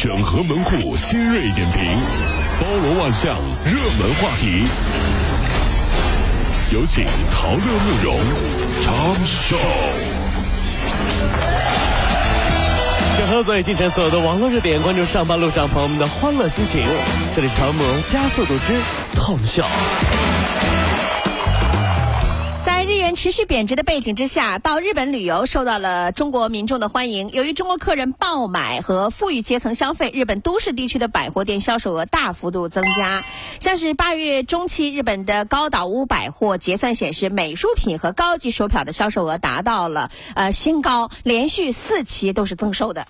整合门户新锐点评，包罗万象，热门话题。有请陶乐慕容长寿。整合最近城所有的网络热点，关注上班路上朋友们的欢乐心情。这里是陶慕容加速度之痛笑。持续贬值的背景之下，到日本旅游受到了中国民众的欢迎。由于中国客人爆买和富裕阶层消费，日本都市地区的百货店销售额大幅度增加。像是八月中期，日本的高岛屋百货结算显示，美术品和高级手表的销售额达到了呃新高，连续四期都是增收的。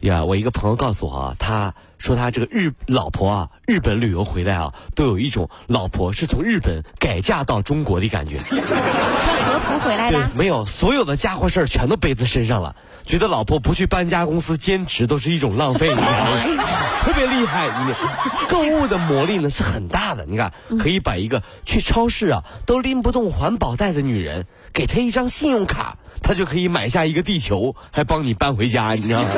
呀，我一个朋友告诉我啊，他说他这个日老婆啊，日本旅游回来啊，都有一种老婆是从日本改嫁到中国的感觉。穿和服回来对的，，没有所有的家伙事儿全都背在身上了，觉得老婆不去搬家公司兼职都是一种浪费，你知道吗？特别厉害，你购物的魔力呢是很大的。你看，可以把一个去超市啊都拎不动环保袋的女人，给她一张信用卡，她就可以买下一个地球，还帮你搬回家，你知道吗？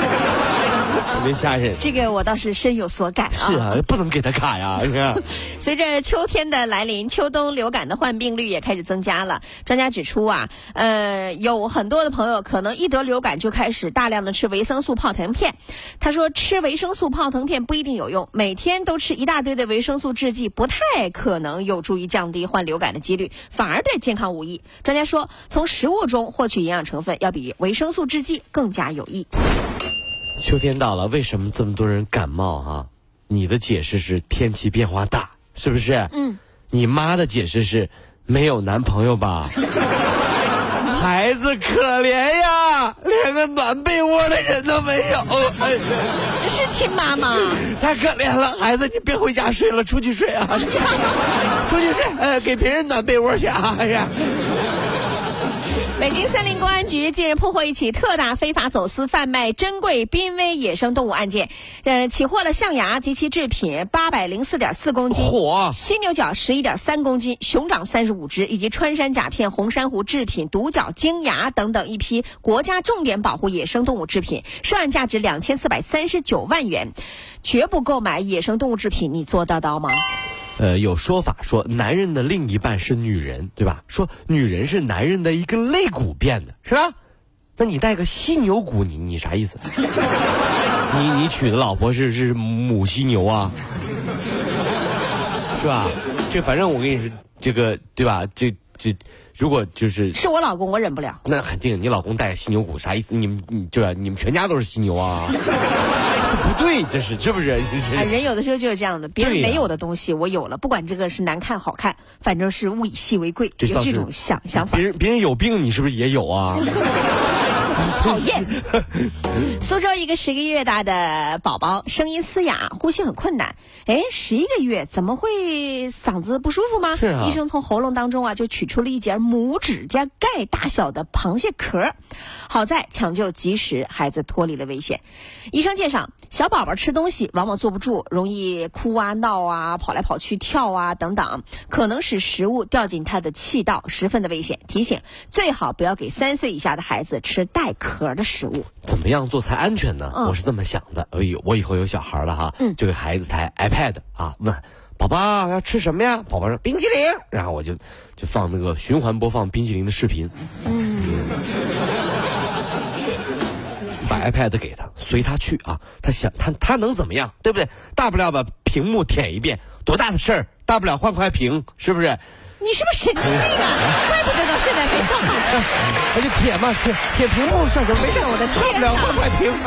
特别吓人。这个我倒是深有所感啊。是啊，不能给他卡呀，你看。随着秋天的来临，秋冬流感的患病率也开始增加了。专家指出啊，呃，有很多的朋友可能一得流感就开始大量的吃维生素泡腾片。他说，吃维生素泡腾片不一定有用，每天都吃一大堆的维生素制剂，不太可能有助于降低患流感的几率，反而对健康无益。专家说，从食物中获取营养成分要比维生素制剂更加有益。秋天到了，为什么这么多人感冒啊？你的解释是天气变化大，是不是？嗯。你妈的解释是没有男朋友吧？孩子可怜呀，连个暖被窝的人都没有，哎呀，是亲妈吗。太可怜了。孩子，你别回家睡了，出去睡啊！出去睡，呃，给别人暖被窝去啊！哎呀。北京森林公安局近日破获一起特大非法走私贩卖珍贵濒危野生动物案件，呃，起获了象牙及其制品八百零四点四公斤，嚯犀牛角十一点三公斤，熊掌三十五只，以及穿山甲片、红珊瑚制品、独角鲸牙等等一批国家重点保护野生动物制品，涉案价值两千四百三十九万元。绝不购买野生动物制品，你做得到吗？呃，有说法说男人的另一半是女人，对吧？说女人是男人的一根肋骨变的，是吧？那你带个犀牛骨，你你啥意思？你你娶的老婆是是母犀牛啊，是吧？这反正我跟你说，这个对吧？这这如果就是是我老公，我忍不了。那肯定，你老公带个犀牛骨啥意思？你们你对吧？你们全家都是犀牛啊？这不对，这是是不是？这啊，人有的时候就是这样的，别人没有的东西我有了，不管这个是难看好看，反正是物以稀为贵，有这种想想法别。人别人有病，你是不是也有啊？讨厌。苏州一个十个月大的宝宝声音嘶哑，呼吸很困难。哎，十一个月怎么会嗓子不舒服吗？是啊医生从喉咙当中啊就取出了一节拇指甲盖大小的螃蟹壳，好在抢救及时，孩子脱离了危险。医生介绍，小宝宝吃东西往往坐不住，容易哭啊、闹啊、跑来跑去、跳啊等等，可能使食物掉进他的气道，十分的危险。提醒最好不要给三岁以下的孩子吃带壳的食物。怎么样做才安全呢？嗯我是这么想的。哎呦，我以后有小孩了哈，嗯就给孩子台 iPad 啊，问宝宝要吃什么呀？宝宝说冰淇淋，然后我就就放那个循环播放冰淇淋的视频。嗯，把 iPad 给他，随他去啊，他想他他能怎么样？对不对？大不了把屏幕舔一遍，多大的事儿？大不了换块屏，是不是？你是不是神经病啊？怪不得到现在没上好。那就舔嘛，舔舔屏幕算什么？没事，我的天大不了换块屏啊。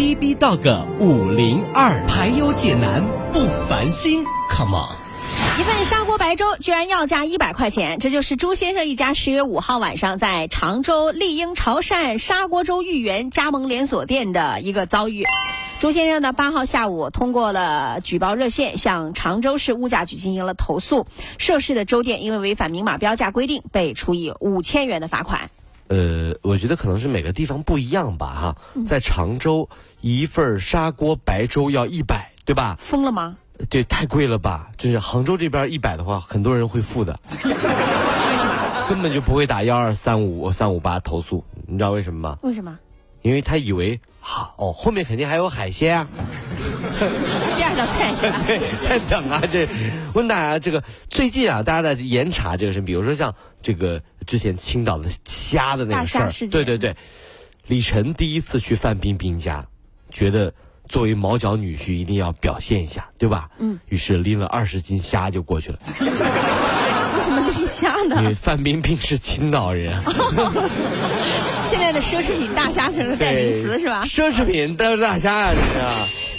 B B Dog 五零二，排忧解难不烦心，Come on。一份砂锅白粥居然要价一百块钱，这就是朱先生一家十月五号晚上在常州丽英潮汕砂锅粥豫园加盟连锁店的一个遭遇。朱先生呢，八号下午通过了举报热线，向常州市物价局进行了投诉。涉事的粥店因为违反明码标价规定，被处以五千元的罚款。呃，我觉得可能是每个地方不一样吧，哈，在常州一份砂锅白粥要一百，对吧？疯了吗？对，太贵了吧？就是杭州这边一百的话，很多人会付的，为什么？根本就不会打幺二三五三五八投诉，你知道为什么吗？为什么？因为他以为好哦，后面肯定还有海鲜啊。第二道菜是吧？对，在等啊，这问大家这个最近啊，大家在严查这个事，比如说像这个之前青岛的虾的那个事儿对对对，李晨第一次去范冰冰家，觉得作为毛脚女婿一定要表现一下，对吧？嗯，于是拎了二十斤虾就过去了，为什么拎虾呢因？为范冰冰是青岛人，现在的奢侈品大虾成了代名词是吧？奢侈品都是大虾啊，这是啊。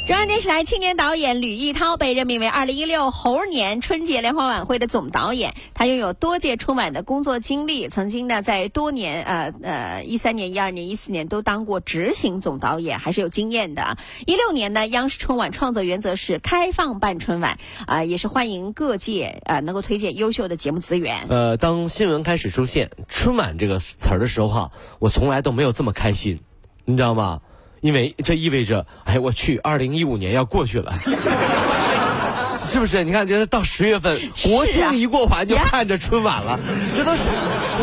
中央电视台青年导演吕逸涛被任命为二零一六猴年春节联欢晚会的总导演。他拥有多届春晚的工作经历，曾经呢在多年呃呃一三年、一二年、一四年都当过执行总导演，还是有经验的。一六年呢，央视春晚创作原则是开放办春晚，啊、也是欢迎各界啊、能够推荐优秀的节目资源。呃，当新闻开始出现“春晚”这个词儿的时候哈，我从来都没有这么开心，你知道吗？因为这意味着，哎，我去，二零一五年要过去了，是不是？你看，这到十月份，国庆一过完就盼着春晚了，这都是，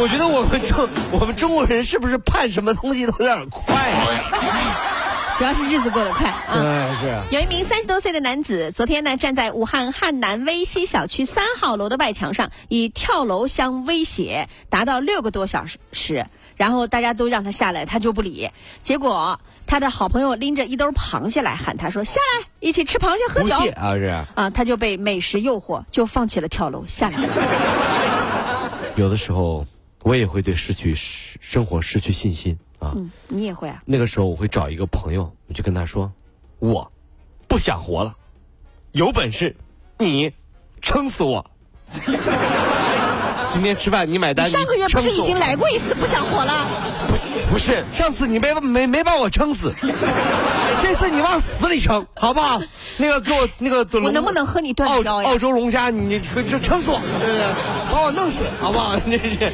我觉得我们中我们中国人是不是盼什么东西都有点快啊？主要是日子过得快啊。哎，是。有一名三十多岁的男子，昨天呢站在武汉汉南威西小区三号楼的外墙上，以跳楼相威胁，达到六个多小时。然后大家都让他下来，他就不理。结果他的好朋友拎着一兜螃蟹来喊他说：“下来，一起吃螃蟹喝酒。啊，是。啊，他就被美食诱惑，就放弃了跳楼，下来了。有的时候，我也会对失去生生活失去信心啊。嗯，你也会啊？那个时候我会找一个朋友，我就跟他说：“我不想活了，有本事你撑死我。今天吃饭你买单，上个月不是已经来过一次不想活了？不是，上次你没没没把我撑死，这次你往死里撑，好不好？那个给我那个我能不能和你断澳交呀澳洲龙虾，你就撑死我，对不对，把我弄死，好不好？这是。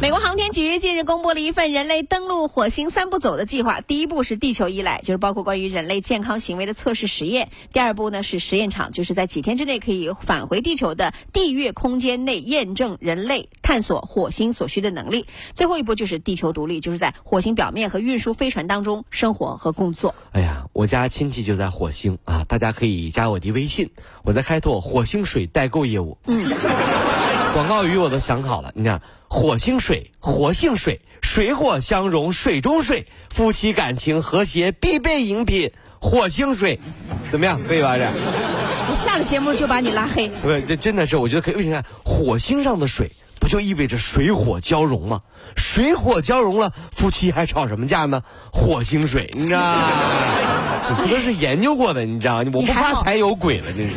美国航天局近日公布了一份人类登陆火星三步走的计划，第一步是地球依赖，就是包括关于人类健康行为的测试实验；第二步呢是实验场，就是在几天之内可以返回地球的地月空间内验证人类探索火星所需的能力；最后一步就是地球独立，就是在火星表面和运输飞船当中生活和工作。哎呀，我家亲戚就在火星啊，大家可以加我的微信，我在开拓火星水代购业务。嗯，广告语我都想好了，你看，火星水，活性水，水火相融，水中水，夫妻感情和谐必备饮品，火星水，怎么样？可以吧？这我下了节目就把你拉黑。不，这真的是，我觉得可以。为什么？火星上的水不就意味着水火交融吗？水火交融了，夫妻还吵什么架呢？火星水，你知道吗？这都是研究过的，你知道？我不发财有鬼了，真是。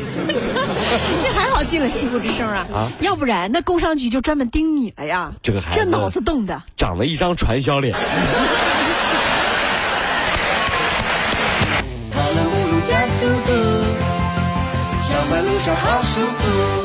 进了西部之声啊，啊要不然那工商局就专门盯你了呀。这个孩子这脑子动的。长了一张传销脸。跑了五路加速度，上班路上好舒服。